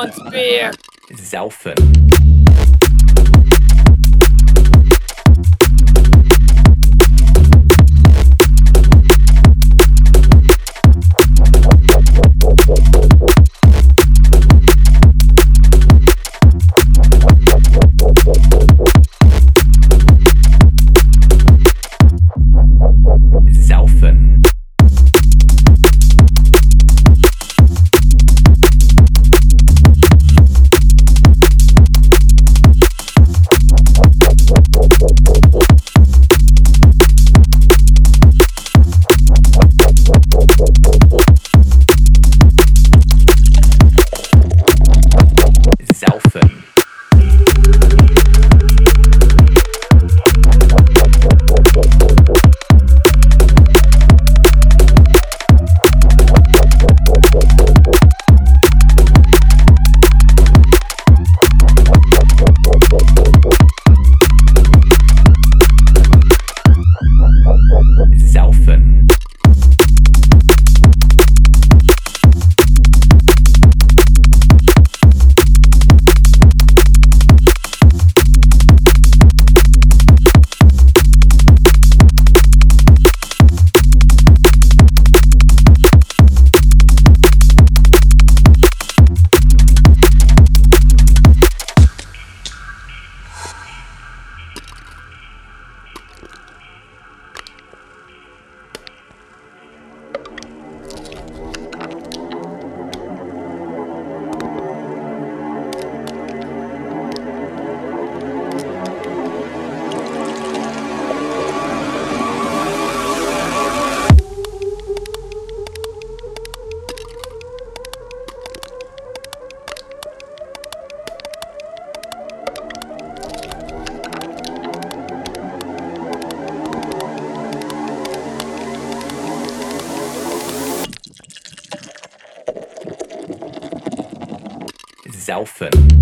Schwarzbier. Saufen. Saufen. Saufen.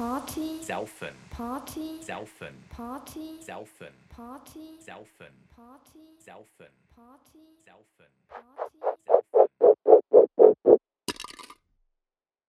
Party, Saufen. Party, Saufen. Party, Saufen. Party, Saufen. Party, Saufen. Party, Saufen. Party.